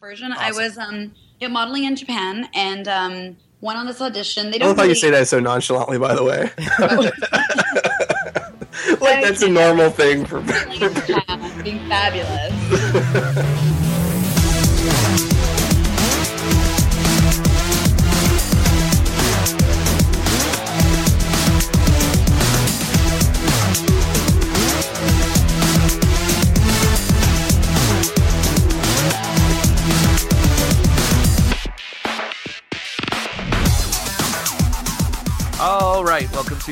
version. I was um yeah, modeling in Japan and um went on this audition. They don't love how you say that so nonchalantly. By the way, like that's a normal thing for. Being fabulous.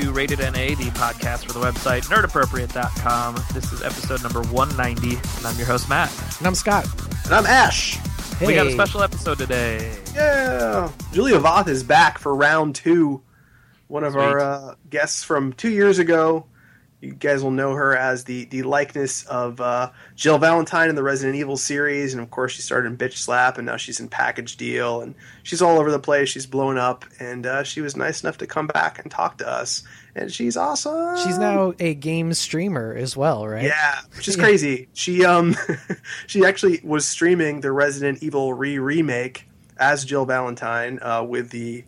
to Rated NA, the podcast for the website nerdappropriate.com. This is episode number 190, and I'm your host, Matt. And I'm Scott. and I'm Ash. Hey. We got a special episode today. Yeah, Julia Voth is back for round two. One of Sweet. our uh, guests from two years ago. You guys will know her as the the likeness of uh, Jill Valentine in the Resident Evil series, and of course she started in Bitch Slap, and now she's in Package Deal, and she's all over the place. She's blown up, and uh, she was nice enough to come back and talk to us, and she's awesome. She's now a game streamer as well, right? Yeah, which is Yeah. crazy. She um she actually was streaming the Resident Evil re remake as Jill Valentine uh, with the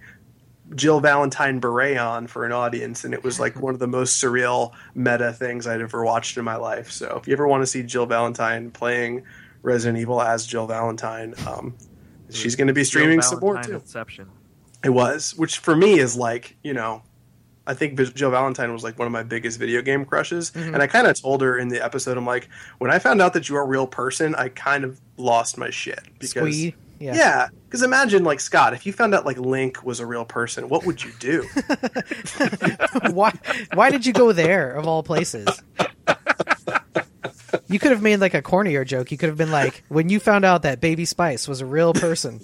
Jill Valentine beret on for an audience, and it was like one of the most surreal meta things I'd ever watched in my life. So if you ever want to see Jill Valentine playing Resident Evil as Jill Valentine, um, she's going to be streaming some more too. Inception. It was, which for me is like, you know, I think Jill Valentine was like one of my biggest video game crushes. Mhm. And I kind of told her in the episode, I'm like, when I found out that you're a real person, I kind of lost my shit. Because, Squee. Yeah. yeah. Because imagine, like, Scott, if you found out, like, Link was a real person, what would you do? why? Why did you go there of all places? You could have made like a cornier joke. You could have been like, when you found out that Baby Spice was a real person.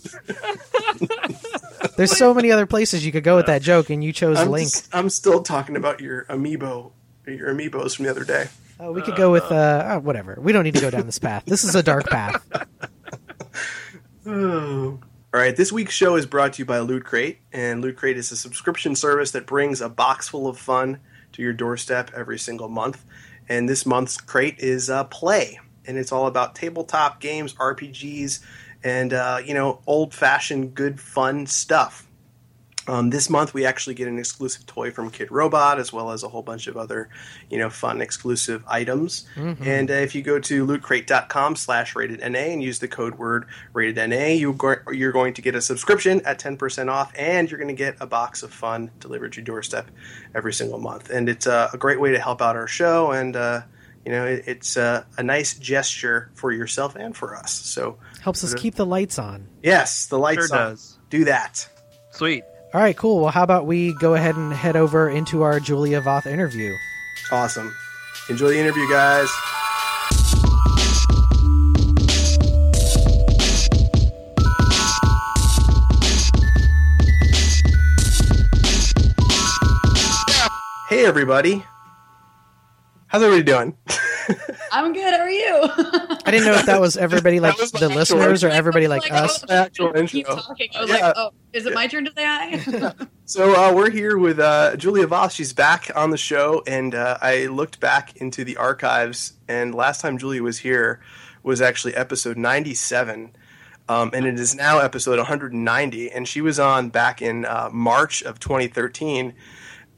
There's so many other places you could go with that joke, and you chose I'm, Link. s- I'm still talking about your amiibo, your amiibos from the other day. Oh, we could go with uh, oh, whatever. We don't need to go down this path. This is a dark path. All right, this week's show is brought to you by Loot Crate, and Loot Crate is a subscription service that brings a box full of fun to your doorstep every single month. And this month's crate is uh, Play, and it's all about tabletop games, RPGs, and uh, you know old-fashioned good fun stuff. Um, this month, we actually get an exclusive toy from Kidrobot, as well as a whole bunch of other, you know, fun exclusive items. And uh, if you go to lootcrate.com slash rated NA and use the code word rated NA, you go- you're going to get a subscription at 10% off, and you're going to get a box of fun delivered to your doorstep every single month. And it's uh, a great way to help out our show, and, uh, you know, it, it's uh, a nice gesture for yourself and for us. So, Helps us keep the lights on. yes, the lights Sure on. does. Do that. Sweet. All right, cool. Well, how about we go ahead and head over into our Julia Voth interview? Awesome. Enjoy the interview, guys. Hey, everybody. How's everybody doing? I'm good. How are you? I didn't know if that was everybody like was the listeners or everybody like Like, us. Actual Keep intro. talking. I was Yeah. like, oh, is it my turn to say hi? So uh, we're here with uh, Julia Voth. She's back on the show, and uh, I looked back into the archives, and last time Julia was here was actually episode 97, um, and it is now episode 190, and she was on back in uh, March of 2013.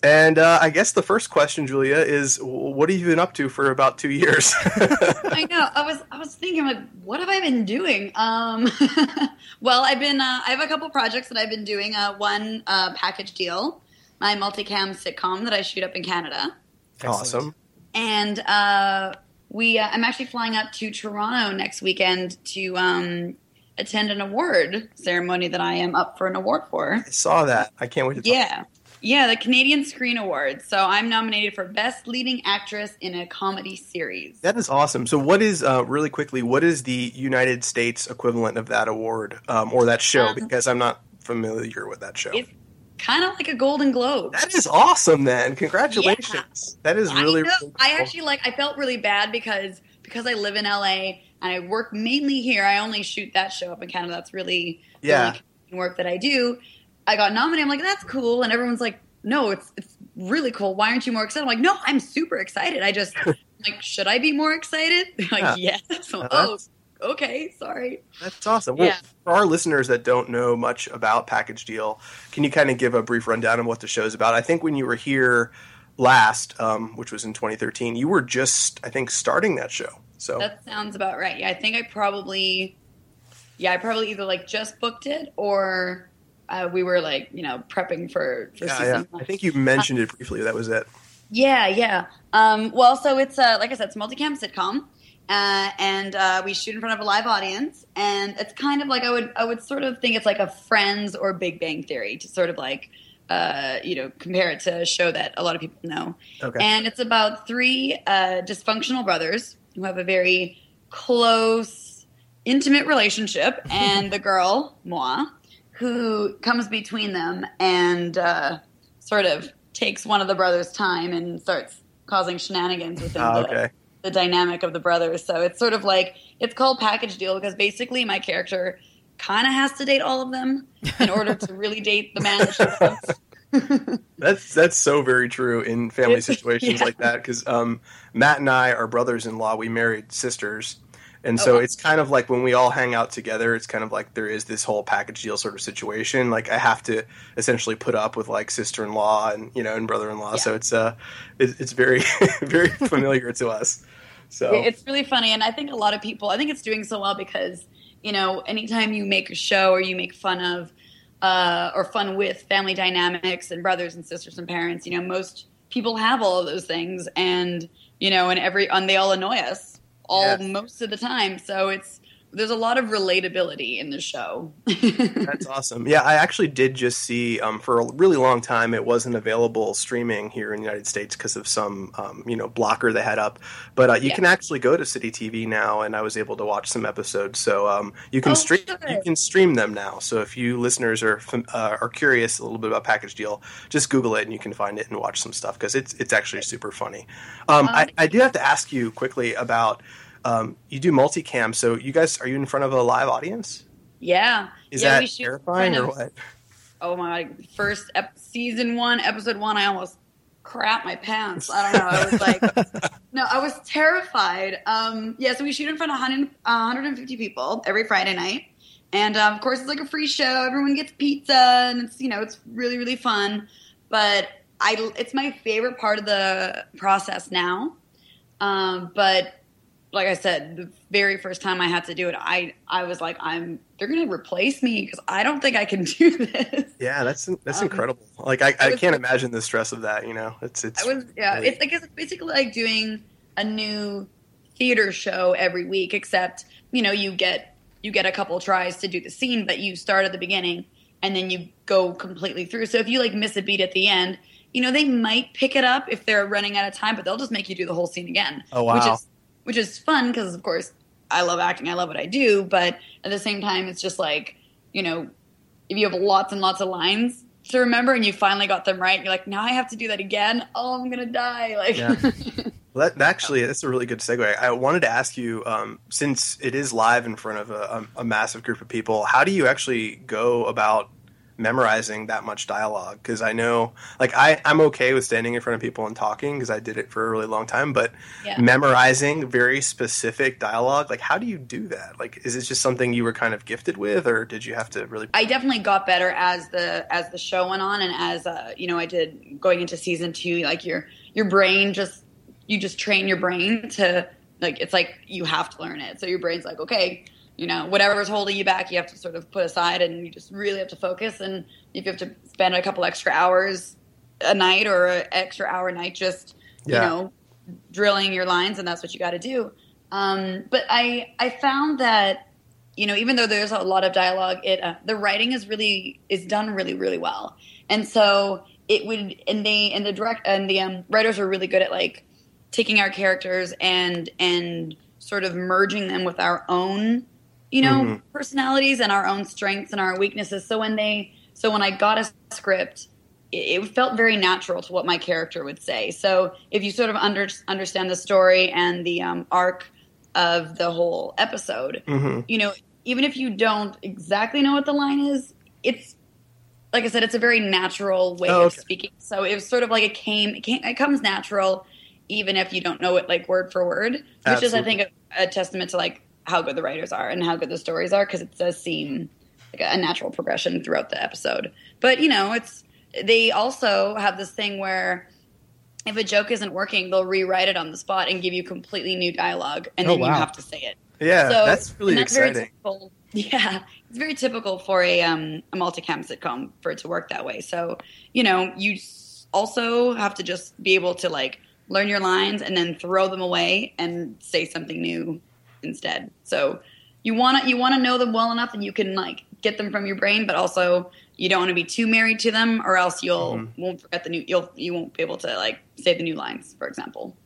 And uh, I guess the first question, Julia, is what have you been up to for about two years? I know. I was I was thinking like, what have I been doing? Um, well, I've been uh, I have a couple projects that I've been doing. Uh, one uh, package deal, my multicam sitcom that I shoot up in Canada, awesome. and uh, we uh, I'm actually flying up to Toronto next weekend to um, attend an award ceremony that I am up for an award for. I saw that. I can't wait to talk. Yeah. Yeah, the Canadian Screen Awards. So I'm nominated for Best Leading Actress in a Comedy Series. That is awesome. So, what is uh, really quickly? What is the United States equivalent of that award um, or that show? Um, because I'm not familiar with that show. It's kind of like a Golden Globe. That is awesome. Then congratulations. That is really. I, know. really I actually like. I felt really bad because because I live in LA and I work mainly here. I only shoot that show up in Canada. That's really Yeah. Canadian work that I do. I got nominated. I'm like, that's cool, and everyone's like, no, it's it's really cool. Why aren't you more excited? I'm like, no, I'm super excited. I just like, should I be more excited? Like, Yeah. yes. So, oh, okay, sorry. That's awesome. Well, Yeah. for our listeners that don't know much about Package Deal, can you kind of give a brief rundown of what the show's about? I think when you were here last, um, which was in 2013, you were just, I think, starting that show. So That sounds about right. Yeah, I think I probably, yeah, I probably either like just booked it or uh, we were like, you know, prepping for for yeah, season yeah. I think you mentioned it briefly. That was it. Yeah, yeah. Um, well, so it's uh, like I said, it's a multicam sitcom, uh, and uh, we shoot in front of a live audience, and it's kind of like I would I would sort of think it's like a Friends or Big Bang Theory to sort of like uh, you know compare it to a show that a lot of people know, Okay. and it's about three uh, dysfunctional brothers who have a very close, intimate relationship, and the girl Moi, who comes between them and uh, sort of takes one of the brothers' time and starts causing shenanigans within Ah, the, okay. the dynamic of the brothers. So it's sort of like it's called package deal because basically my character kind of has to date all of them in order to really date the man that. That's that's so very true in family situations Yeah. like that because um, Matt and I are brothers-in-law. We married sisters, and so Oh, wow. it's kind of like when we all hang out together. It's kind of like there is this whole package deal sort of situation. Like I have to essentially put up with like sister-in-law and you know and brother-in-law. Yeah. So it's uh it, it's very very familiar to us. So It's really funny, and I think a lot of people. I think it's doing so well because you know, anytime you make a show or you make fun of uh, or fun with family dynamics and brothers and sisters and parents, you know, most people have all of those things, and you know, and every and they all annoy us all Yes. most of the time. So it's there's a lot of relatability in the show. That's awesome. Yeah, I actually did just see um, for a really long time it wasn't available streaming here in the United States because of some um, you know blocker they had up. But uh, you Yeah. can actually go to Citytv now, and I was able to watch some episodes. So um, you can Oh, stream good. you can stream them now. So if you listeners are uh, are curious a little bit about Package Deal, just Google it and you can find it and watch some stuff because it's it's actually super funny. Um, I, I do have to ask you quickly about. Um, you do multicam, so you guys are you in front of a live audience? yeah, Is yeah, that we shoot in terrifying or what? oh my god first ep- season one episode one i almost crap my pants. I don't know i was like no i was terrified. Um yeah so we shoot in front of 100, uh, 150 people every friday night. And um, of course it's like a free show. Everyone gets pizza and it's you know it's really really fun. But i it's my favorite part of the process now. Um but like I said, the very first time I had to do it, I I was like, I'm they're gonna replace me because I don't think I can do this. Yeah, that's that's Um, incredible. Like I, I was- can't imagine the stress of that. You know, it's it's. I was yeah, really- it's like it's basically like doing a new theater show every week, except you know you get you get a couple tries to do the scene, but you start at the beginning and then you go completely through. So if you like miss a beat at the end, you know they might pick it up if they're running out of time, but they'll just make you do the whole scene again. Oh, wow. Which is which is fun because of course I love acting, I love what I do, but at the same time it's just like you know if you have lots and lots of lines to remember and you finally got them right, you're like, now I have to do that again. Oh, I'm gonna die! Like, Yeah. Well, that, actually, that's a really good segue. I wanted to ask you, um, since it is live in front of a, a, a massive group of people, how do you actually go about memorizing that much dialogue? Because I know, like, I, I'm okay with standing in front of people and talking because I did it for a really long time, but Yeah. memorizing very specific dialogue, like, how do you do that? Like, is it just something you were kind of gifted with, or did you have to really? I definitely got better as the as the show went on, and as uh, you know, I did going into season two. Like your your brain just you just train your brain to like it's like you have to learn it. So your brain's like, okay, you know, whatever's holding you back, you have to sort of put aside, and you just really have to focus. And if you have to spend a couple extra hours a night or an extra hour a night, just Yeah. you know, drilling your lines, and that's what you got to do. Um, but I I found that you know even though there's a lot of dialogue, it uh, the writing is really is done really really well, and so it would and they and the direct and the um, writers are really good at like taking our characters and and sort of merging them with our own you know Mhm. personalities and our own strengths and our weaknesses. So when they so when I got a script it it felt very natural to what my character would say. So if you sort of under, understand the story and the um, arc of the whole episode, Mhm. you know, even if you don't exactly know what the line is, it's like I said, it's a very natural way Oh, of speaking. So it was sort of like it came, it came, it comes natural, even if you don't know it like word for word, which is I think a, a testament to like how good the writers are and how good the stories are because it does seem like a, a natural progression throughout the episode. But you know, it's they also have this thing where if a joke isn't working, they'll rewrite it on the spot and give you completely new dialogue, and Oh, then you have to say it. Yeah, So that's really and that's very exciting. typical- yeah, it's very typical for a um, a multicam sitcom for it to work that way. So you know, you also have to just be able to like learn your lines and then throw them away and say something new instead. So you want to you want to know them well enough that you can like get them from your brain, but also you don't want to be too married to them, or else you'll Mm-hmm. won't forget the new you'll you won't be able to like say the new lines, for example.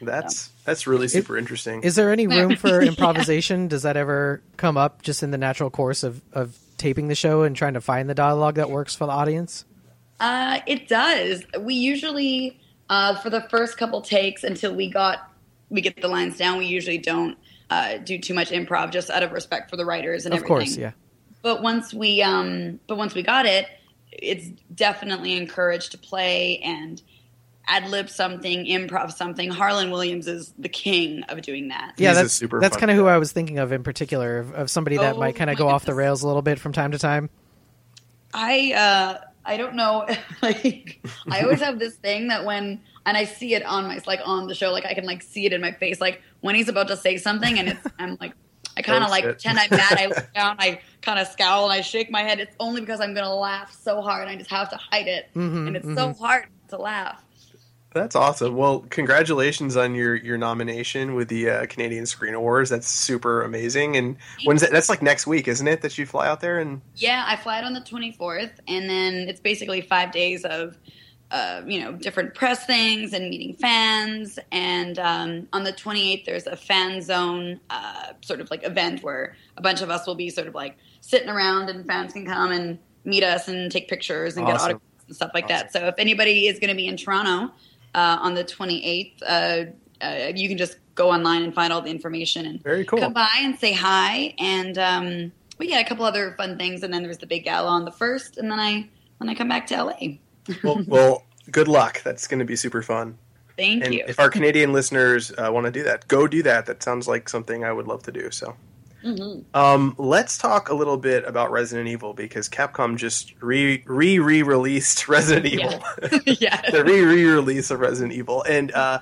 That's that's really super interesting. Is there any room for improvisation? Does that ever come up just in the natural course of, of taping the show and trying to find the dialogue that works for the audience? Uh, it does. We usually, uh, for the first couple takes until we got we get the lines down, we usually don't uh, do too much improv, just out of respect for the writers and Of everything. course, yeah. But once we, um, but once we got it, it's definitely encouraged to play and ad lib something, improv something. Harland Williams is the king of doing that. Yeah, He's that's super that's kind of who. I was thinking of in particular, of, of somebody that Oh might kind of my go off the rails a little bit from time to time. I uh I don't know like I always have this thing that when and I see it on my like on the show like I can like see it in my face like when he's about to say something and it's I'm like I kind Oh, of like shit. pretend I'm mad I look down I kind of scowl and I shake my head it's only because I'm going to laugh so hard I just have to hide it Mhm, and it's so hard to laugh That's awesome. Well, congratulations on your your nomination with the uh, Canadian Screen Awards. That's super amazing. And when's that? That's like next week, isn't it? That you fly out there and Yeah, I fly out on the 24th, and then it's basically five days of, uh, you know, different press things and meeting fans. And um, on the 28th, there's a fan zone uh, sort of like event where a bunch of us will be sort of like sitting around, and fans can come and meet us and take pictures and get autographs and stuff like that. So if anybody is going to be in Toronto uh, on the 28th, uh, uh, you can just go online and find all the information and very cool. come by and say hi and um we got a couple other fun things and then there's the big gala on the first and then i then i come back to la well, well, good luck. That's going to be super fun. thank And you if our Canadian listeners uh, want to do that, go do that. That sounds like something I would love to do. So. Mhm. Um, let's talk a little bit about Resident Evil because Capcom just re re re released Resident Evil. yeah the re re release of Resident Evil. And uh,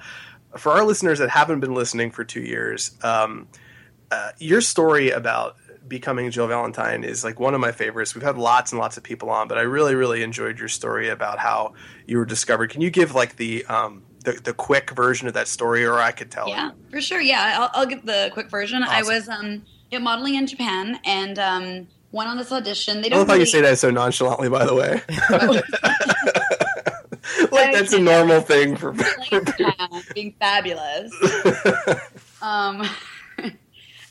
for our listeners that haven't been listening for two years, um, uh, your story about becoming Jill Valentine is like one of my favorites. We've had lots and lots of people on, but I really, really enjoyed your story about how you were discovered. Can you give like the um, the, the quick version of that story, or I could tell? it? yeah for sure yeah i'll, I'll give the quick version i was um yeah, modeling in japan and um went on this audition they don't love how you say that so nonchalantly. By the way, like I that's a normal thing for. Japan, being fabulous um,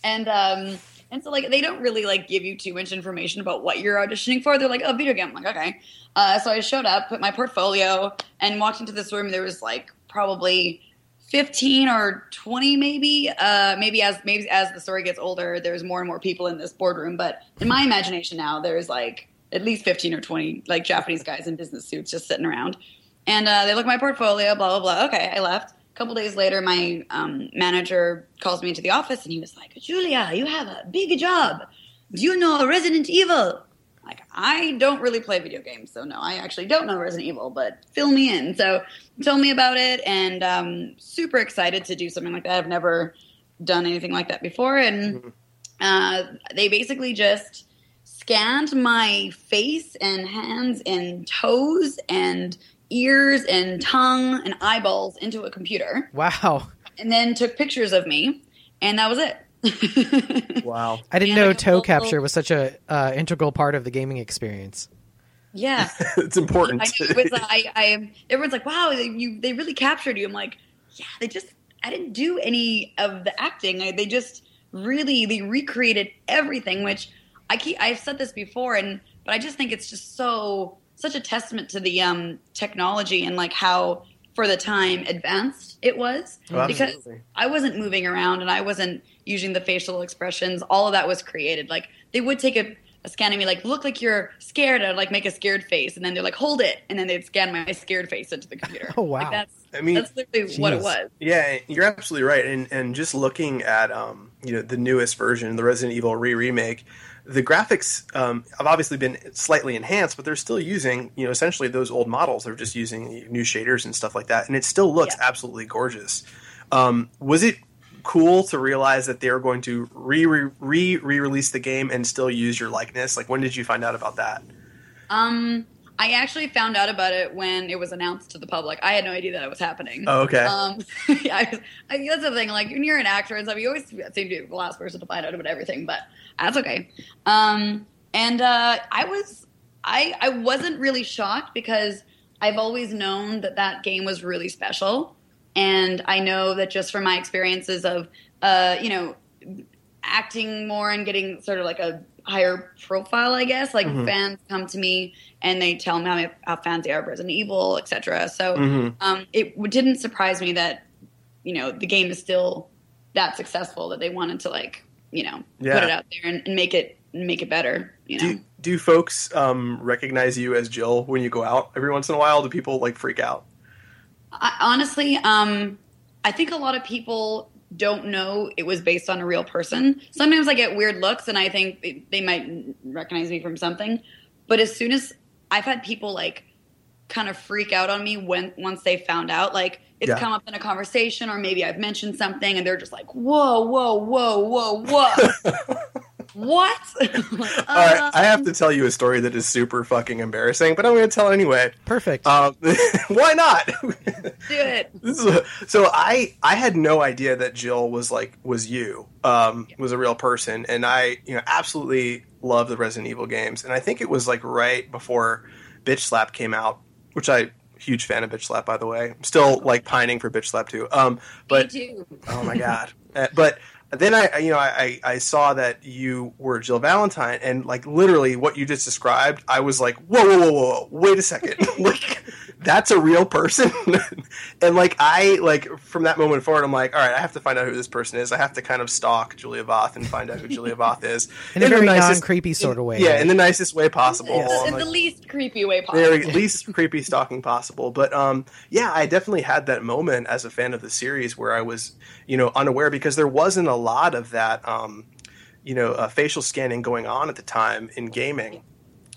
and um, and so like they don't really like give you too much information about what you're auditioning for. They're like, oh, video game. I'm like, okay. Uh, so I showed up, put my portfolio, and walked into this room. There was like probably. 15 or 20 maybe uh maybe as maybe as the story gets older there's more and more people in this boardroom but in my imagination now there's like at least 15 or 20 like japanese guys in business suits just sitting around and uh, they look at my portfolio, blah, blah, blah. Okay, I left. A couple days later, my um, manager calls me into the office and he was like, Julia, you have a big job. Do you know Resident Evil? Like, I don't really play video games, so no, I actually don't know Resident Evil, but fill me in. So tell me about it and um, super excited to do something like that. I've never done anything like that before. And uh, they basically just scanned my face and hands and toes and ears and tongue and eyeballs into a computer Wow. and then took pictures of me and that was it wow. I didn't Yeah, know like toe little- capture was such a uh, integral part of the gaming experience. yeah it's important. I know it was. I, I. Everyone's like, "Wow, they, you they really captured you." I'm like, "Yeah, they just. I didn't do any of the acting. I, they just really they recreated everything." Which I keep. I've said this before, and but I just think it's just so such a testament to the um, technology and like how for the time advanced it was Oh, because absolutely. I wasn't moving around and I wasn't using the facial expressions. All of that was created. Like they would take a, scanning me like look like you're scared. I'd like make a scared face, and then they're like hold it, and then they'd scan my scared face into the computer. Oh, wow. Like, that's I mean, that's literally what it was. Yeah, you're absolutely right. And and just looking at um, you know the newest version, the Resident Evil re remake, the graphics um, have obviously been slightly enhanced, but they're still using you know essentially those old models. They're just using new shaders and stuff like that, and it still looks Yeah. absolutely gorgeous. Um, was it cool to realize that they were going to re re re release the game and still use your likeness? Like, when did you find out about that? Um, I actually found out about it when it was announced to the public. I had no idea that it was happening. Oh, okay. Um, yeah, I, was- I, that's the thing. Like when you're an actor and stuff, you always seem to be the last person to find out about everything, but that's okay. Um, and uh, I was, I, I wasn't really shocked because I've always known that that game was really special, and I know that just from my experiences of, uh, you know, acting more and getting sort of like a higher profile, I guess. Like Mhm. fans come to me and they tell me how, how fans they are of Resident Evil, etc. So Mhm. um, it w- didn't surprise me that you know the game is still that successful that they wanted to like you know Yeah. put it out there and, and make it make it better. You know, Do do folks um, recognize you as Jill when you go out every once in a while? Do people like freak out? I, honestly, um, I think a lot of people don't know it was based on a real person. Sometimes I get weird looks, and I think they, they might recognize me from something. But as soon as I've had people like kind of freak out on me when once they found out, like it's Yeah. come up in a conversation, or maybe I've mentioned something, and they're just like, "Whoa, whoa, whoa, whoa, whoa." What? Like, All right, I have um, to tell you a story that is super fucking embarrassing, but I'm going to tell it anyway. Perfect. Um, why not? do it. this is a, so I I had no idea that Jill was like was you um, was a real person, and I you know absolutely love the Resident Evil games, and I think it was like right before Bitch Slap came out, which I huge fan of Bitch Slap by the way. I'm still like pining for Bitch Slap too. Um, but me too. Oh my god! Uh, but then I, I- you know, I, I saw that you were Jill Valentine, and like literally what you just described, I was like, whoa, whoa, whoa, whoa, wait a second, like that's a real person, and like I like from that moment forward, I'm like, all right, I have to find out who this person is. I have to kind of stalk Julia Voth and find out who Julia Voth is in a the very nicest- non-creepy sort of way. Yeah, in the nicest way possible. In the, in like- the least creepy way possible. very least creepy stalking possible. But um, yeah, I definitely had that moment as a fan of the series where I was, you know, unaware because there wasn't a lot of that, um, you know, uh, facial scanning going on at the time in gaming.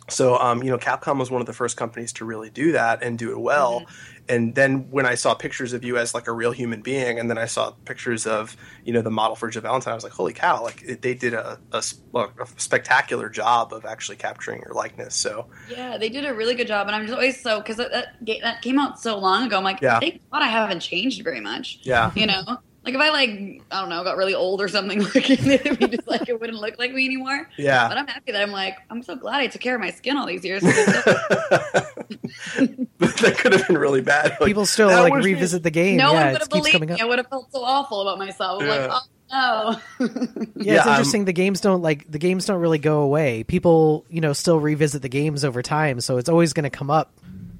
So, um, you know, Capcom was one of the first companies to really do that and do it well. And then when I saw pictures of you as like a real human being, and then I saw pictures of you know the model for Jill Valentine, I was like, holy cow! Like it, they did a spectacular job of actually capturing your likeness. So Yeah, they did a really good job, and I'm just always so because that, that that came out so long ago. I'm like, Yeah. thank God I haven't changed very much. yeah, You know, like if I like I don't know got really old or something, like it'd be just like it wouldn't look like me anymore. yeah. But I'm happy that I'm like I'm so glad I took care of my skin all these years. that could have been really bad. Like, People still like was me. revisit the game. no one would it have believed me. up. I would have felt so awful about myself. Yeah. like, oh no. Yeah, Yeah, it's um, interesting. the games don't like the games don't really go away. People, you know, still revisit the games over time, so it's always going to come up.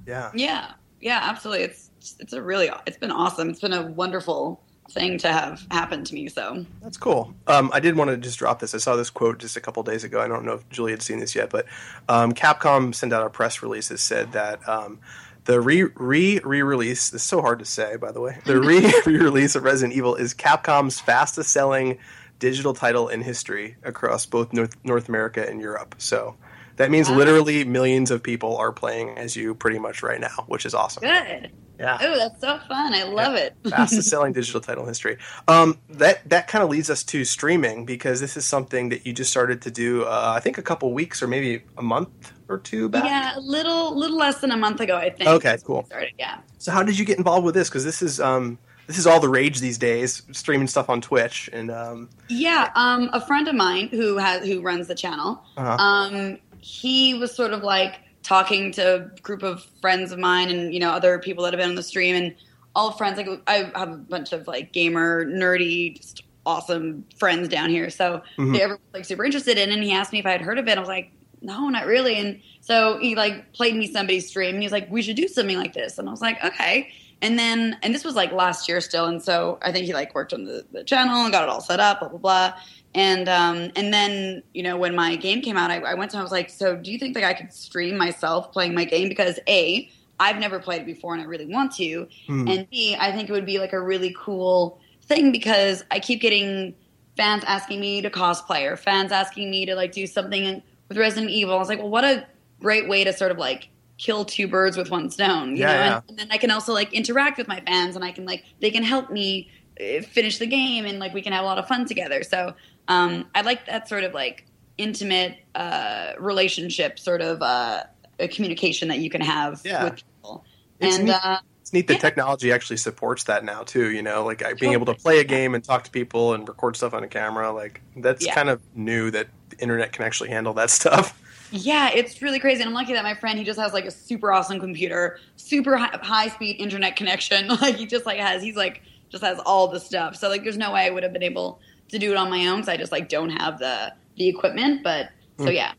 Yeah, yeah, yeah, absolutely. It's it's a really it's been awesome. It's been a wonderful thing to have happened to me. So that's cool. Um, I did want to just drop this. I saw this quote just a couple days ago. I don't know if Julie had seen this yet, but um, Capcom sent out a press release that said that um, the re re re release. Is so hard to say, by the way. The re re release of Resident Evil is Capcom's fastest selling digital title in history across both North North America and Europe. So. That means Wow. literally millions of people are playing as you pretty much right now, which is awesome. good. Yeah. Oh, that's so fun. I love it. fastest selling digital title in history. Um, that that kind of leads us to streaming because this is something that you just started to do. Uh, I think a couple weeks or maybe a month or two back. Yeah, a little little less than a month ago, I think. Okay, cool. Started, yeah. So how did you get involved with this? Because this is um, this is all the rage these days, streaming stuff on Twitch and um, Yeah, um, a friend of mine who has who runs the channel, Uh-huh. um, he was sort of like talking to a group of friends of mine and you know other people that have been on the stream and all friends. Like I have a bunch of like gamer, nerdy, just awesome friends down here. So Mhm. they were like super interested in, it, and he asked me if I had heard of it. I was like, no, not really. And so he like played me somebody's stream, and he was like, we should do something like this. And I was like, okay. And then, and this was like last year still, and so I think he like worked on the, the channel and got it all set up, blah blah blah. And um, and then you know when my game came out, I, I went to him. I was like, "So do you think like I could stream myself playing my game? Because a, I've never played it before and I really want to, Hmm. and b, I think it would be like a really cool thing because I keep getting fans asking me to cosplay or fans asking me to like do something with Resident Evil. I was like, well, what a great way to sort of like kill two birds with one stone, you Yeah, know? yeah. And, and then I can also like interact with my fans and I can like they can help me uh, finish the game and like we can have a lot of fun together. So um, I like that sort of like intimate uh, relationship, sort of uh, a communication that you can have Yeah. with people. It's and neat. uh, It's neat that Yeah. technology actually supports that now too. You know, like I- being able to play a game and talk to people and record stuff on a camera. Like that's Yeah. kind of new that the internet can actually handle that stuff. Yeah, it's really crazy. And I'm lucky that my friend he just has like a super awesome computer, super high, high speed internet connection. Like he just like has he's like just has all the stuff. So like there's no way I would have been able to do it on my own because I just like don't have the the equipment. But so Hmm. yeah,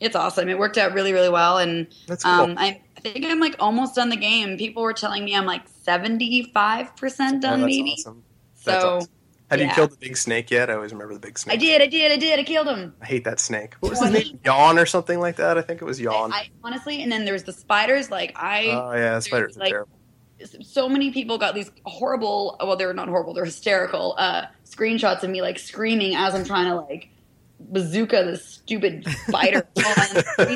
it's awesome. It worked out really really well. And That's cool. um, I, I think I'm like almost done the game. People were telling me I'm like 75 percent Oh, done that's maybe. awesome. So awesome. Have you killed the big snake yet? I always remember the big snake. I did, I did, I did. I killed him. I hate that snake. What was his name? Yawn or something like that? I think it was Yawn. I honestly, and then there's the spiders. Like I. oh yeah, spiders are like- terrible. So many people got these horrible well they're not horrible they're hysterical uh screenshots of me like screaming as i'm trying to like bazooka this stupid spider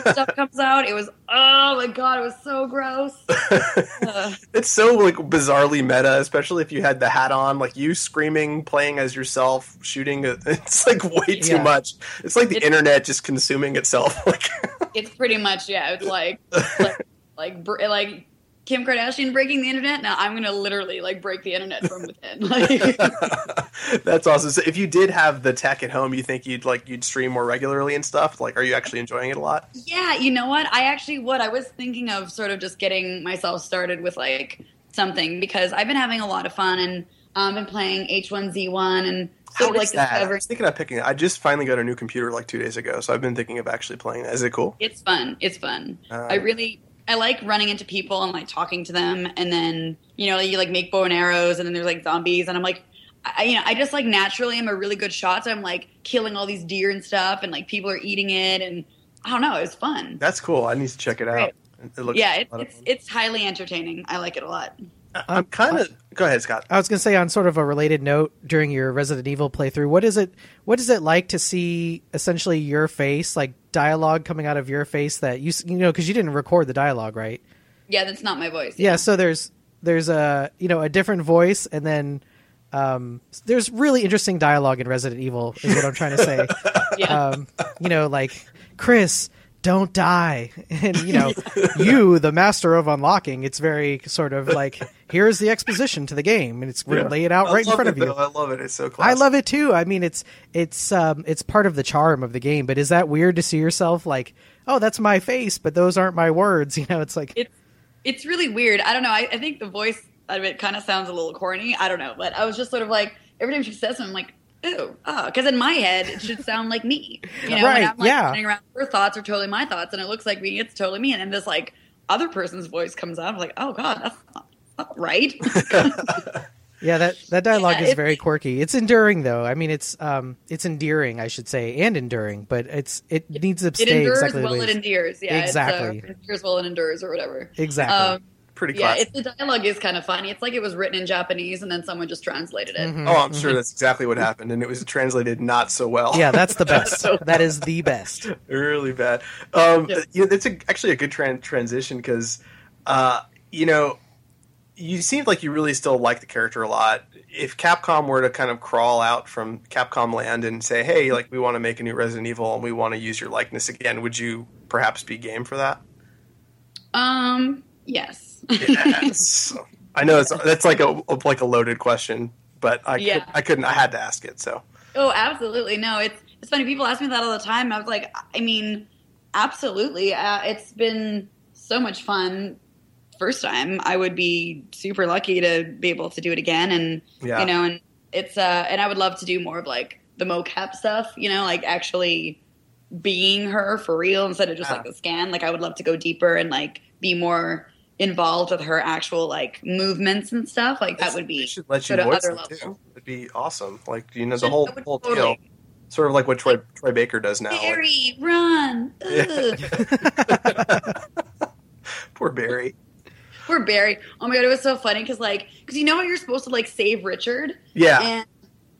stuff comes out it was oh my god it was so gross it's so like bizarrely meta, especially if you had the hat on, like you screaming, playing as yourself, shooting. It's like way too Yeah. much. It's like the It's- internet just consuming itself. Like it's pretty much yeah it's like like like, like kim kardashian breaking the internet now i'm gonna literally like break the internet from within like That's awesome. So if you did have the tech at home, you think you'd like you'd stream more regularly and stuff? Like, are you actually enjoying it a lot? Yeah, you know what? I actually would. I was thinking of sort of just getting myself started with like something because I've been having a lot of fun and um, been playing H1Z1 and How sort is like that? I discover. was thinking of picking. it. I just finally got a new computer like two days ago, so I've been thinking of actually playing. that. Is it cool? It's fun. It's fun. Uh, I really. I like running into people and like talking to them, and then you know you like make bow and arrows, and then there's like zombies, and I'm like, I, you know, I just like naturally am a really good shot, so I'm like killing all these deer and stuff, and like people are eating it, and I don't know, it was fun. That's cool. I need to check it out. Great. It looks yeah, a it's lot of it's, fun. it's highly entertaining. I like it a lot. I'm kind of. Go ahead, Scott. I was going to say on sort of a related note during your Resident Evil playthrough, what is it what is it like to see essentially your face, like dialogue coming out of your face that you you know cuz you didn't record the dialogue, right? Yeah, that's not my voice. Yeah, so there's there's a, you know, a different voice and then um there's really interesting dialogue in Resident Evil is what I'm trying to say. Yeah. um, you know, like Chris, don't die, and you know, you, the master of unlocking. It's very sort of like here's the exposition to the game, and it's we Yeah. lay it out I right in front it, of you. though. I love it. It's so close. I love it too. I mean, it's it's um it's part of the charm of the game. But is that weird to see yourself like, oh, that's my face, but those aren't my words? You know, it's like it's it's really weird. I don't know. I, I think the voice of it kind of sounds a little corny. I don't know, but I was just sort of like every time she says something, I'm like, ooh, oh, because in my head it should sound like me. You know, Right, when I'm like yeah. running around, her thoughts are totally my thoughts, and it looks like me. It's totally me, and then this like other person's voice comes out. I'm like, oh god, that's not, not right. yeah, that that dialogue Yeah, is very quirky. It's enduring though. I mean, it's um it's endearing, I should say, and enduring, but it's it needs to it stay endures exactly way it endures. Yeah, Exactly. It's, uh, endures while it endures, or whatever. exactly. Um, Pretty yeah, classic. it's, the dialogue is kind of funny. It's like it was written in Japanese and then someone just translated it. Mhm, oh, I'm sure that's exactly what happened, and it was translated not so well. Yeah, that's the best. that is the best. really bad. Um, Yeah. you know, that's a, actually a good tran- transition because, uh, you know, you seemed like you really still like the character a lot. If Capcom were to kind of crawl out from Capcom land and say, "Hey, like we want to make a new Resident Evil and we want to use your likeness again," would you perhaps be game for that? Um, yes. Yes. I know it's that's like a like a loaded question, but I Yeah. could, I couldn't. I had to ask it. So Oh, absolutely. No, it's it's funny. People ask me that all the time. and I was like, I mean, absolutely. Uh, it's been so much fun. First time, I would be super lucky to be able to do it again, and yeah, you know, and it's uh, and I would love to do more of like the mocap stuff. You know, like actually being her for real instead of just Yeah. like the scan. Like I would love to go deeper and like be more involved with her actual like movements and stuff. Like that would be should let you voice other them level. It'd be awesome. Like you know the whole whole totally- deal. Sort of like what Troy Troy Baker does now. like- Barry, run! Ugh. poor Barry. Poor Barry. Oh my god, it was so funny because like, because you know how you're supposed to like save Richard, Yeah. and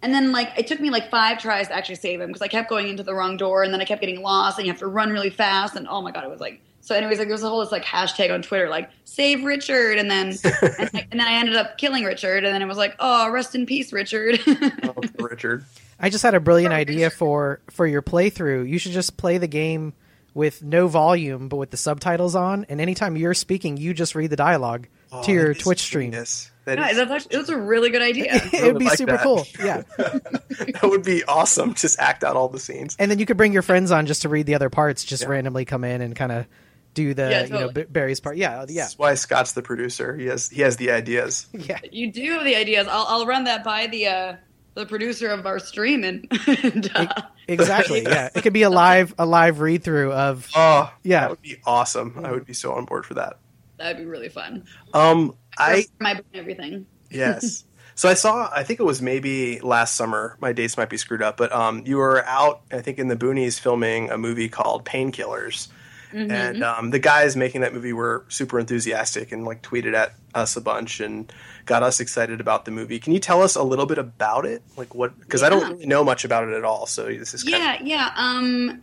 and then like it took me like five tries to actually save him because I kept going into the wrong door, and then I kept getting lost, and you have to run really fast, and oh my god, it was like. So, anyways, like there was a whole this like hashtag on Twitter, like "Save Richard," and then and, like, and then I ended up killing Richard, and then it was like, "Oh, rest in peace, Richard." Oh, Richard. I just had a brilliant oh, idea for for your playthrough. You should just play the game with no volume, but with the subtitles on, and anytime you're speaking, you just read the dialogue Oh, to your Twitch stream. genius. That No, is- that's actually, it was a really good idea. it would be like super that. cool. Yeah, that would be awesome. Just act out all the scenes. and then you could bring your friends on just to read the other parts. Just Yeah. randomly come in and kind of do the Yeah, you know. B- Barry's part. Yeah, yeah, That's why Scott's the producer. He has he has the ideas. yeah. You do have the ideas. I'll, I'll run that by the uh, the producer of our stream and, and uh, Exactly. Yeah, it could be a live a live read through of Oh, Yeah. that would be awesome. I would be so on board for that. that'd be really fun. Um, I my and everything. yes. So I saw. I think it was maybe last summer. My dates might be screwed up, but um, you were out. I think in the boonies filming a movie called Painkillers, Mm-hmm. and um, the guys making that movie were super enthusiastic and like tweeted at us a bunch and got us excited about the movie. Can you tell us a little bit about it? Like what? Because I don't really know much about it at all. So this is kind Yeah, yeah. Um,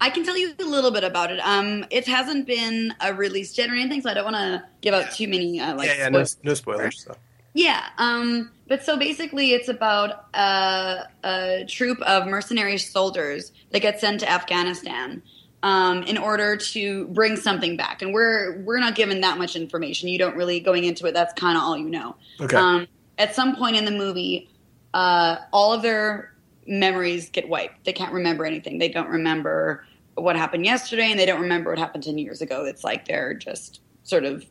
I can tell you a little bit about it. Um, it hasn't been a release yet or anything, so I don't want to give out too many uh, like. yeah, yeah, no, spoilers. no spoilers. So. Yeah, um, but so basically, it's about a, a troop of mercenary soldiers that get sent to Afghanistan um, in order to bring something back, and we're we're not given that much information. You don't really going into it. That's kind of all you know. Okay. Um, at some point in the movie, uh, all of their memories get wiped. They can't remember anything. They don't remember what happened yesterday, and they don't remember what happened ten years ago. It's like they're just sort of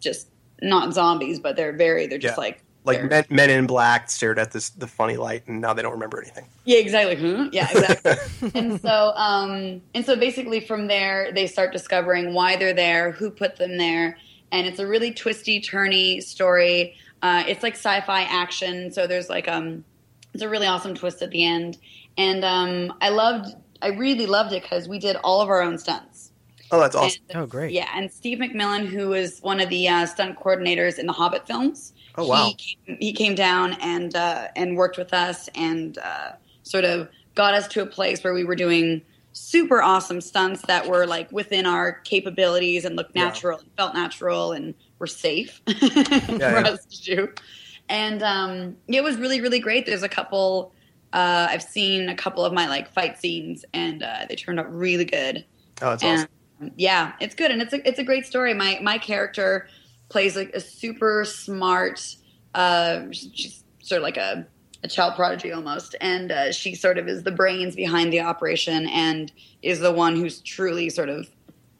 just not zombies, but they're very. They're just Yeah. like like they're- men, men in black stared at this the funny light and now they don't remember anything. Yeah, exactly. Huh? Yeah, exactly. and so, um, and so basically from there, they start discovering why they're there, who put them there, and it's a really twisty, turny story. Uh, it's like sci-fi action, so there's like um, it's a really awesome twist at the end, and um, I loved, I really loved it because we did all of our own stunts. Oh, that's awesome. And- Oh, great. Yeah, and Steve McMillan, who was one of the uh, stunt coordinators in the Hobbit films, Oh, wow. he came, he came down and uh, and worked with us and uh, sort of got us to a place where we were doing super awesome stunts that were like within our capabilities and looked Yeah. natural and felt natural and were safe for yeah. us to do. And um, it was really really great. There's a couple. Uh, I've seen a couple of my like fight scenes, and uh, they turned out really good Oh, that's and awesome. yeah, it's good and it's a it's a great story. My my character plays like a super smart. Uh, she's sort of like a a child prodigy almost, and uh, she sort of is the brains behind the operation and is the one who's truly sort of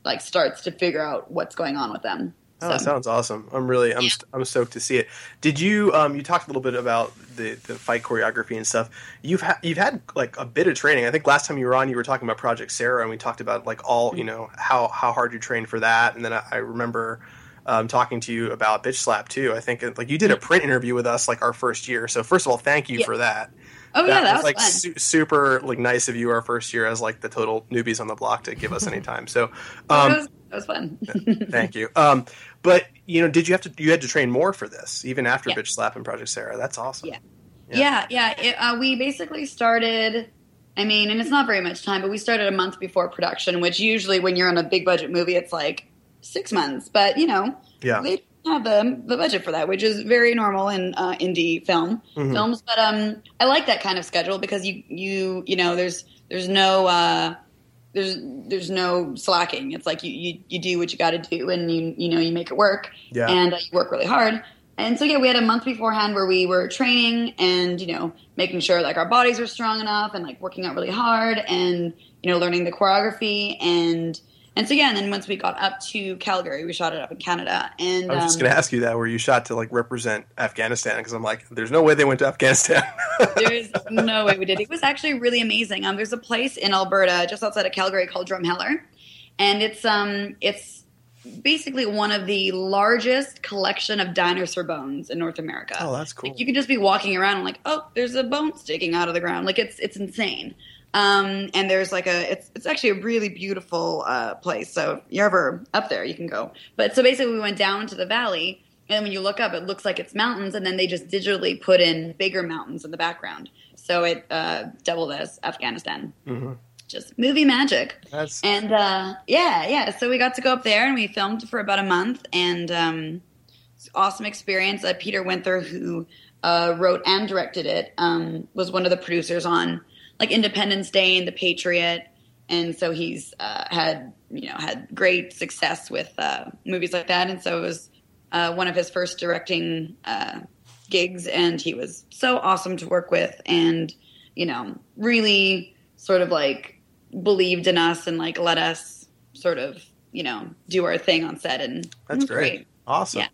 like starts to figure out what's going on with them. Oh, that So- sounds awesome. I'm really, I'm, Yeah. I'm stoked to see it. Did you, um, you talked a little bit about the, the fight choreography and stuff. You've had, you've had like a bit of training. I think last time you were on, you were talking about Project Sarah, and we talked about like all, you know, how how hard you trained for that. And then I, I remember um, talking to you about Bitch Slap too. I think like you did a print interview with us like our first year. So first of all, thank you Yeah. for that. oh yeah, that was, like fun. su- super like nice of you our first year as like the total newbies on the block to give us any time. So um, that, was, that was fun. Thank you. Um, but you know, did you have to? You had to train more for this, even after Yeah. Bitch Slap and Project Sarah. That's awesome. Yeah. Yeah. Yeah, yeah. It, uh, we basically started. I mean, and it's not very much time, but we started a month before production, which usually when you're on a big budget movie, it's like six months. But you know, Yeah. they have the the budget for that, which is very normal in uh, indie film Mhm. films. But um, I like that kind of schedule because you you you know there's there's no uh, there's there's no slacking. It's like you you, you do what you got to do, and you you know you make it work Yeah. and uh, you work really hard. And so yeah, we had a month beforehand where we were training and you know making sure like our bodies were strong enough and like working out really hard and you know learning the choreography and and so yeah, and then once we got up to Calgary, we shot it up in Canada. And I was just um, going to ask you that, where you shot to like represent Afghanistan, because I'm like, there's no way they went to Afghanistan. there's no way we did. It was actually really amazing. Um, there's a place in Alberta, just outside of Calgary, called Drumheller, and it's um, it's basically one of the largest collection of dinosaur bones in North America. Oh, that's cool. Like you can just be walking around and like, oh, there's a bone sticking out of the ground. Like it's it's insane. Um, and there's like a it's it's actually a really beautiful uh, place. So if you're ever up there, you can go. But so basically, we went down to the valley, and when you look up, it looks like it's mountains, and then they just digitally put in bigger mountains in the background. So it uh, doubled as Afghanistan. hmm Just movie magic. That's And uh, yeah, yeah. So we got to go up there and we filmed for about a month, and um, awesome experience. Uh, Peter Winther, who uh, wrote and directed it, um, was one of the producers on like Independence Day and The Patriot, and so he's uh, had you know had great success with uh, movies like that. And so it was uh, one of his first directing uh, gigs, and he was so awesome to work with, and you know really sort of like believed in us and like let us sort of you know do our thing on set and that's was great. Awesome. Yeah.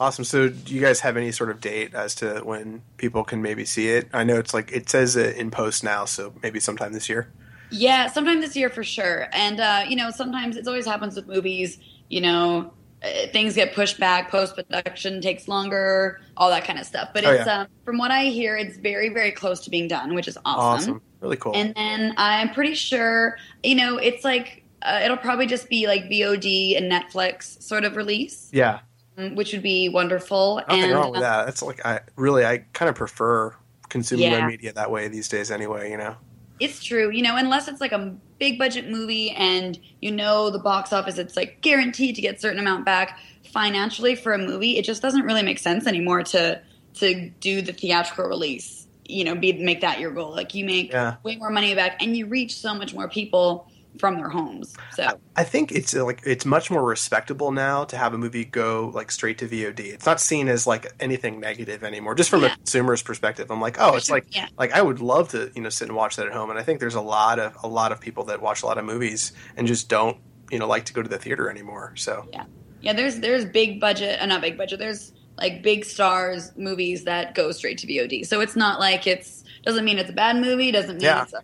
Awesome. So, do you guys have any sort of date as to when people can maybe see it? I know it's like it says it in post now, so maybe sometime this year. Yeah, sometime this year for sure. And uh, you know, sometimes it always happens with movies. You know, uh, things get pushed back, post production takes longer, all that kind of stuff. But Oh, it's yeah. um, from what I hear, it's very very close to being done, which is awesome. Awesome. Really cool. And then I'm pretty sure, you know, it's like uh, it'll probably just be like VOD and Netflix sort of release, yeah. Um, which would be wonderful. Nothing and wrong with uh, that. That's like I really I kind of prefer consuming my media that way these days anyway, you know. It's true, you know, unless it's like a big budget movie and you know the box office, it's like guaranteed to get a certain amount back financially for a movie. It just doesn't really make sense anymore to to do the theatrical release. You know, be make that your goal. Like you make Yeah. way more money back, and you reach so much more people from their homes. So I think it's uh, like it's much more respectable now to have a movie go like straight to VOD. It's not seen as like anything negative anymore. Just from a consumer's perspective, I'm like, oh, it's sure, like yeah. like I would love to you know sit and watch that at home. And I think there's a lot of a lot of people that watch a lot of movies and just don't you know like to go to the theater anymore. So yeah, yeah, there's there's big budget, uh, not big budget. There's like big stars movies that go straight to VOD. So it's not like it's doesn't mean it's a bad movie. Doesn't mean Yeah. it's a,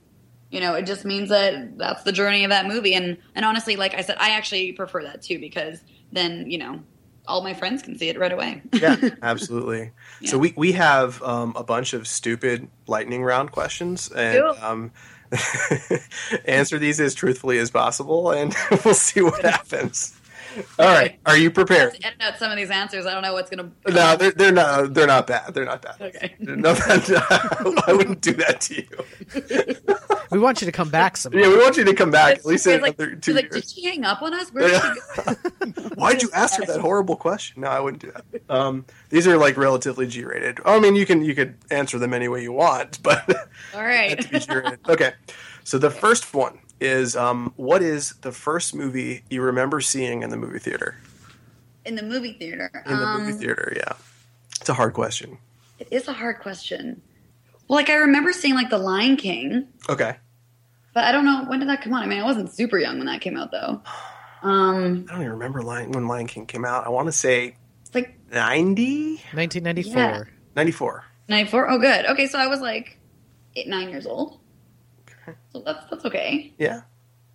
you know it just means that that's the journey of that movie. And and honestly, like I said, I actually prefer that too because then you know all my friends can see it right away. yeah, absolutely. So we we have um, a bunch of stupid lightning round questions and. Cool. Um, answer these as truthfully as possible, and we'll see what happens. All right, are you prepared? Edit out some of these answers. I don't know what's gonna. No, they're, they're not. They're not bad. They're not bad. Okay. No, I wouldn't do that to you. We want you to come back some. Yeah, we want you to come back at least in like, another two like, years. did she hang up on us? Where did she go? Why'd you ask her that horrible question? No, I wouldn't do that. Um, these are like relatively G-rated. I mean, you can you could answer them any way you want, but All right. to be G-rated. Okay, so the first one is um, what is the first movie you remember seeing in the movie theater? In the movie theater. In the um, movie theater, yeah. It's a hard question. It is a hard question. Well, like I remember seeing like The Lion King, Okay, but I don't know when did that come out. I mean, I wasn't super young when that came out though. Um, I don't even remember Lion, when Lion King came out. I want to say it's like 90? 1994. Yeah. 94. ninety four. Oh, good. Okay, so I was like eight, nine years old. So that's that's okay. Yeah.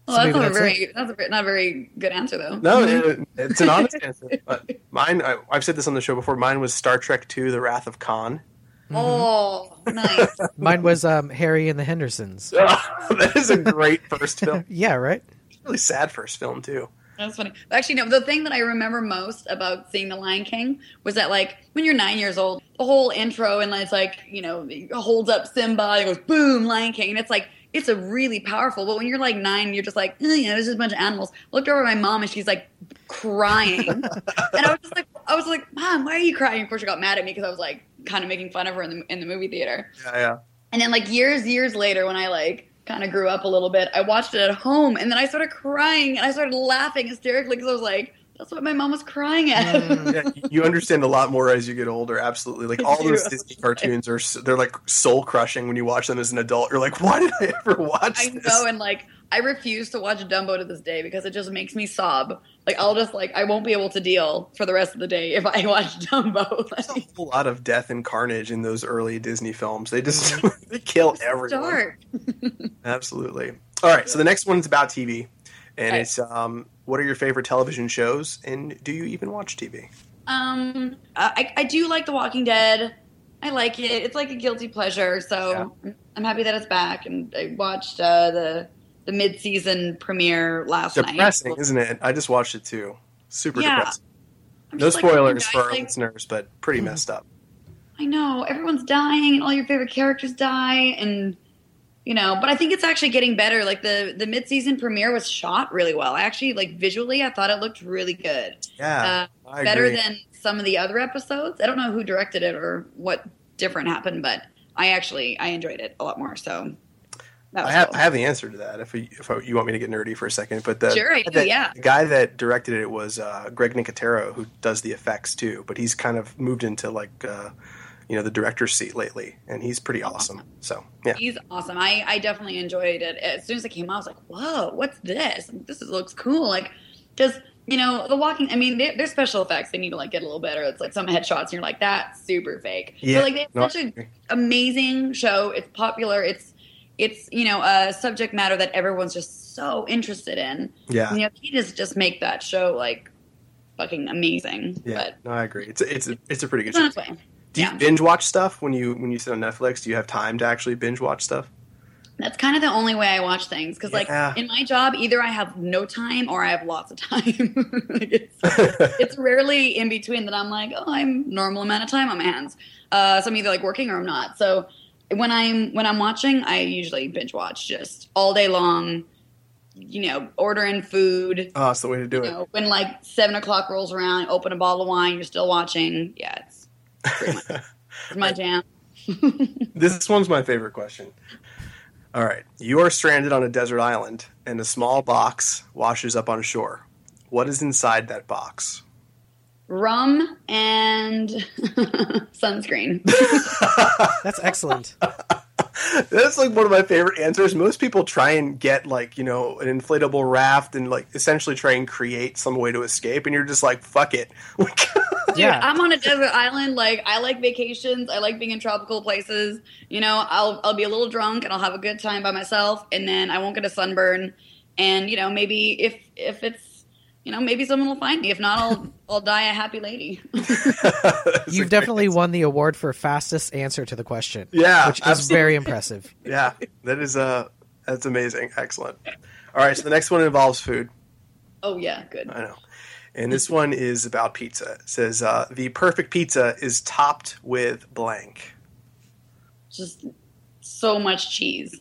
Well, So that's maybe not a that's very that's a, not a very good answer though. No, it, it's an honest answer. But mine, I, I've said this on the show before. Mine was Star Trek II: The Wrath of Khan. Oh, nice. Mine was um, Harry and the Hendersons. that is a great first film. Yeah, right. Really sad first film too. That's funny. Actually, no. The thing that I remember most about seeing The Lion King was that, like, when you're nine years old, the whole intro and it's like, you know, holds up Simba and goes boom, Lion King, and it's like it's a really powerful. But when you're like nine, you're just like, eh, you know, there's just a bunch of animals. I looked over at my mom and she's like crying, and I was just like, I was like, Mom, why are you crying? Of course, she got mad at me because I was like kind of making fun of her in the in the movie theater. Yeah, yeah. And then like years, years later, when I like kind of grew up a little bit, I watched it at home, and then I started crying and I started laughing hysterically because I was like, "That's what my mom was crying at." Mm. yeah. You understand a lot more as you get older. Absolutely, like all those Disney cartoons are they're like soul crushing when you watch them as an adult. You're like, why did I ever watch I this? know, and like I refuse to watch Dumbo to this day because it just makes me sob. Like I'll just like I won't be able to deal for the rest of the day if I watch Dumbo. There's Like, a whole lot of death and carnage in those early Disney films. They just mm. they kill everyone. dark. Absolutely. All right, so the next one's about TV. And Okay. it's um, what are your favorite television shows, and do you even watch TV? Um, I, I do like The Walking Dead. I like it. It's like a guilty pleasure. So I'm- I'm happy that it's back. And I watched uh, the the mid season premiere last Depressing, night. isn't it? I just watched it too. Super Yeah. depressing. I'm No just like, spoilers for our like, listeners, but pretty messed up. I know everyone's dying, and all your favorite characters die, and you know. But I think it's actually getting better. Like the the mid season premiere was shot really well. I actually like visually, I thought it looked really good. Yeah, Uh, I better agree. than some of the other episodes. I don't know who directed it or what different happened, but I actually I enjoyed it a lot more. So I have, cool. I have the answer to that. If, we, if you want me to get nerdy for a second, but the, Sure, I do, the- yeah. the guy that directed it was uh, Greg Nicotero, who does the effects too. But he's kind of moved into like uh, you know the director's seat lately, and he's pretty awesome. So yeah, He's awesome. I, I definitely enjoyed it. As soon as it came out, I was like, "Whoa, what's this? This is, looks cool." Like, because you know, the walking. I mean, their special effects they need to like get a little better. It's like some headshots, and you're like, "That's super fake." Yeah. But like, it's have No, such I a agree. amazing show. It's popular. It's it's you know a subject matter that everyone's just so interested in. yeah, You know, he just just make that show like fucking amazing. yeah. But No, I agree. It's a, it's a, it's a pretty good show. Do you binge watch stuff when you when you sit on Netflix? Do you have time to actually binge watch stuff? That's kind of the only way I watch things because, Yeah. like, in my job, either I have no time or I have lots of time. Like, it's, it's rarely in between that I'm like, oh, I'm normal amount of time on my hands. Uh, so I'm either like working or I'm not. So when I'm when I'm watching, I usually binge watch just all day long. You know, ordering food. oh, that's the way to do it. know, when like seven o'clock rolls around, open a bottle of wine, you're still watching. Yeah, it's pretty much it's my jam. This one's my favorite question. All right. You are stranded on a desert island, and a small box washes up on shore. What is inside that box? Rum and sunscreen. That's excellent. That's like one of my favorite answers. Most people try and get like, you know, an inflatable raft and like essentially try and create some way to escape, and you're just like, fuck it. yeah. I'm on a desert island. Like I like vacations. I like being in tropical places. You know, I'll I'll be a little drunk and I'll have a good time by myself, and then I won't get a sunburn. And you know, maybe if if it's you know, maybe someone will find me. If not, I'll I'll die a happy lady. You've definitely won the award for fastest answer to the question. Yeah, which is absolutely. very impressive. yeah, that is uh that's amazing. Excellent. All right, so the next one involves food. oh yeah, good. I know. And this one is about pizza. It says uh, the perfect pizza is topped with blank. Just so much cheese.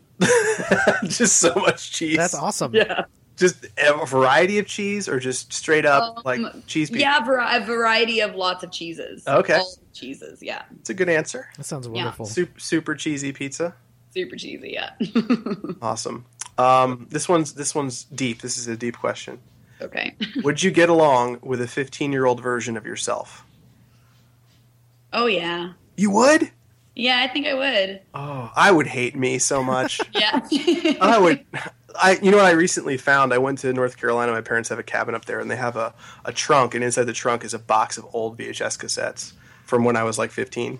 just so much cheese. That's awesome. Yeah, Just a variety of cheese, or just straight up Um, like cheese pizza. yeah, a variety of lots of cheeses. Okay. All cheeses. Yeah, It's a good answer. That sounds wonderful. Super, super cheesy pizza. super cheesy. Yeah. Awesome. Um, this one's this one's deep. This is a deep question. okay. Would you get along with a 15 year old version of yourself? Oh yeah. You would? Yeah, I think I would. Oh, I would hate me so much. Yeah. I would. I, you know what I recently found? I went to North Carolina. My parents have a cabin up there, and they have a, a trunk, and inside the trunk is a box of old VHS cassettes from when I was like 15.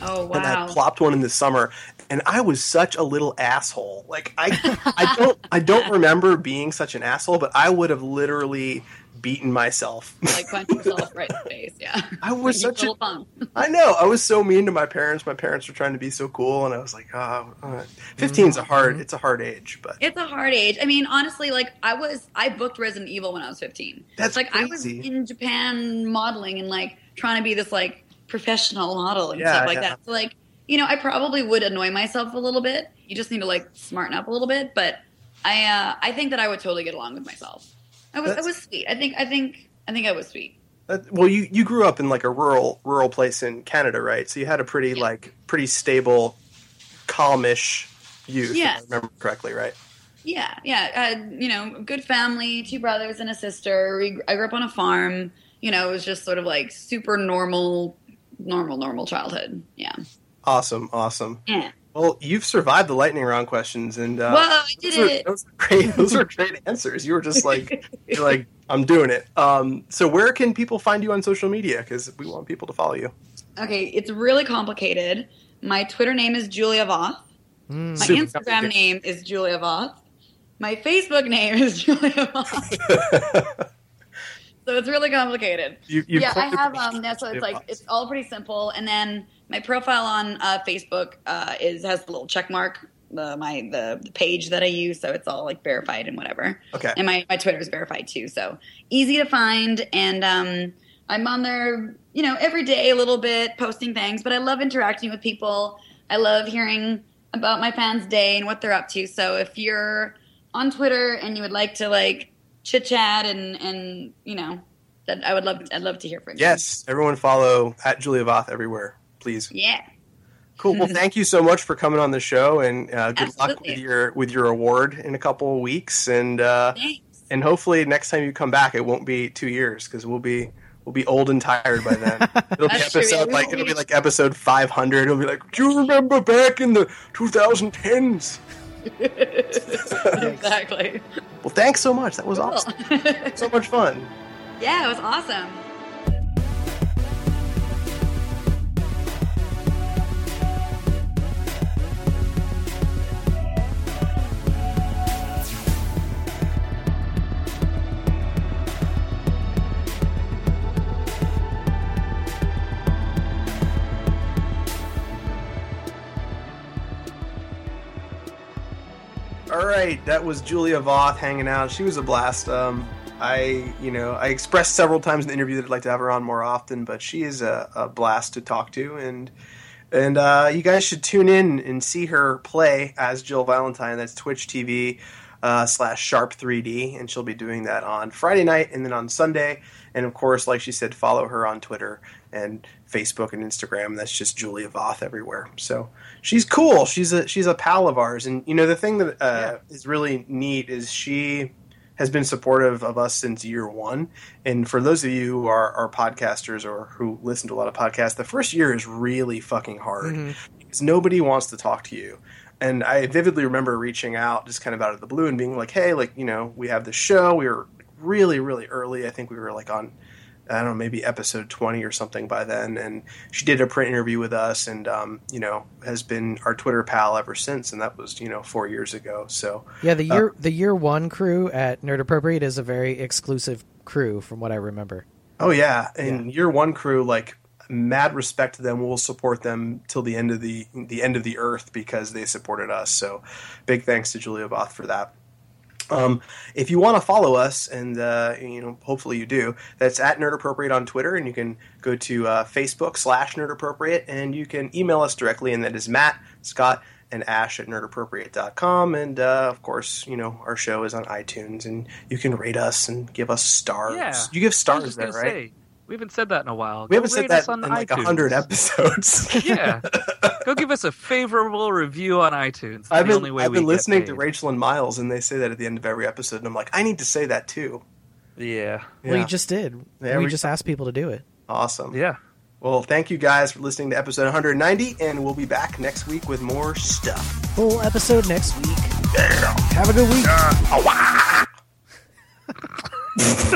Oh And I plopped one in the summer, and I was such a little asshole. Like I, I don't, I don't remember being such an asshole, but I would have literally beaten myself. like punch yourself right in the face. Yeah. I was such a little. I know. I was so mean to my parents. My parents were trying to be so cool, and I was like, oh, uh, 15's a hard, it's a hard age, but It's a hard age. I mean, honestly, like I was, I booked Resident Evil when I was 15. That's like I was in Japan modeling and like trying to be this like professional model and Yeah, stuff like yeah. that. So like, you know, I probably would annoy myself a little bit. You just need to like smarten up a little bit. But I, uh, I think that I would totally get along with myself. I was, I was sweet. I think, I think, I think I was sweet. that, well, you you grew up in like a rural rural place in Canada, right? So you had a pretty Yeah. like pretty stable, calmish youth, I remember correctly, right? Yeah, yeah. Uh, you know, good family, two brothers and a sister. We, I grew up on a farm. You know, it was just sort of like super normal, normal, normal childhood. Yeah. Awesome, awesome. Yeah. Well, you've survived the lightning round questions, and uh, Whoa, I did those were, it. those were great. Those were great answers. You were just like, you're like, I'm doing it. Um, so where can people find you on social media? Because we want people to follow you. Okay, it's really complicated. My Twitter name is Julia Voth. Mm. My Super Instagram name is Julia Voth. My Facebook name is Julia Voth. so it's really complicated. You, you yeah, I have. phrase Um, yeah, so it's like it's all pretty simple. And then my profile on uh, Facebook uh, is has the little check mark. The my the, the page that I use, so it's all like verified and whatever. Okay. And my my Twitter is verified too, so easy to find. And um, I'm on there, you know, every day a little bit, posting things. But I love interacting with people. I love hearing about my fans' day and what they're up to. So if you're on Twitter and you would like to like chit chat and and you know, that I would love I'd love to hear from you. Yes, everyone follow at Julia Voth everywhere, please. Yeah. Cool. Well, thank you so much for coming on the show, and uh, good luck with your with your award in a couple of weeks, and uh, and hopefully next time you come back, it won't be two years because we'll be we'll be old and tired by then. It'll be episode like it'll be like episode five hundred. It'll be like, do you remember back in the 2010s? exactly. Well, thanks so much. That was Cool. awesome. So much fun. yeah, it was awesome. All right, that was Julia Voth hanging out. She was a blast. Um, I, you know, I expressed several times in the interview that I'd like to have her on more often, but she is a, a blast to talk to, and and uh, you guys should tune in and see her play as Jill Valentine. That's Twitch TV uh, slash Sharp 3D, and she'll be doing that on Friday night and then on Sunday. And of course, like she said, follow her on Twitter and Facebook and Instagram. That's just Julia Voth everywhere. So she's cool. She's a she's a pal of ours, and you know the thing that uh, is really neat is she has been supportive of us since year one. And for those of you who are, are podcasters or who listen to a lot of podcasts, the first year is really fucking hard because nobody wants to talk to you. And I vividly remember reaching out just kind of out of the blue and being like, hey, like, you know, we have this show. We were really, really early. I think we were like on, I don't know, maybe episode 20 or something by then. And she did a print interview with us and, um, you know, has been our Twitter pal ever since. And that was, you know, four years ago. So, Yeah, the year the year one crew at Nerd Appropriate is a very exclusive crew, from what I remember. Oh yeah, and year one crew like mad respect to them. We'll support them till the end of the the end of the earth because they supported us. So big thanks to Julia Voth for that. Um, if you want to follow us, and uh, you know, hopefully you do, that's at Nerd Appropriate on Twitter, and you can go to uh, Facebook slash Nerd Appropriate, and you can email us directly, and that is Matt, Scott, and Ash at nerdappropriate.com. And uh, of course, you know, our show is on iTunes, and you can rate us and give us stars. Yeah. You give stars there, right? say, we haven't said that in a while. We Go haven't said that on in like a iTunes. hundred episodes. yeah, go give us a favorable review on iTunes. It's I've the been, only way I've been listening to. Rachel and Miles, and they say that at the end of every episode, and I'm like, I need to say that too. Yeah, Well, you just did. Yeah, we, we- just asked people to do it. Awesome. yeah. Well, thank you guys for listening to episode 190, and we'll be back next week with more stuff. Full episode next week. Have a good week. Do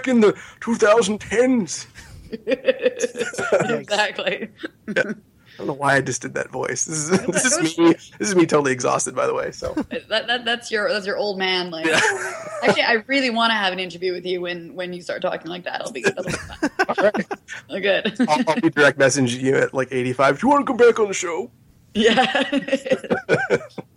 back in the 2010s? exactly. I don't know why I just did that voice. This is this is me. This is me totally exhausted, by the way. So That, that that's your that's your old man. Like, actually, I really want to have an interview with you when when you start talking like that. It'll be, that'll be fun. all right, good. I'll, I'll be direct messaging you at like 85. Do you want to come back on the show? yeah.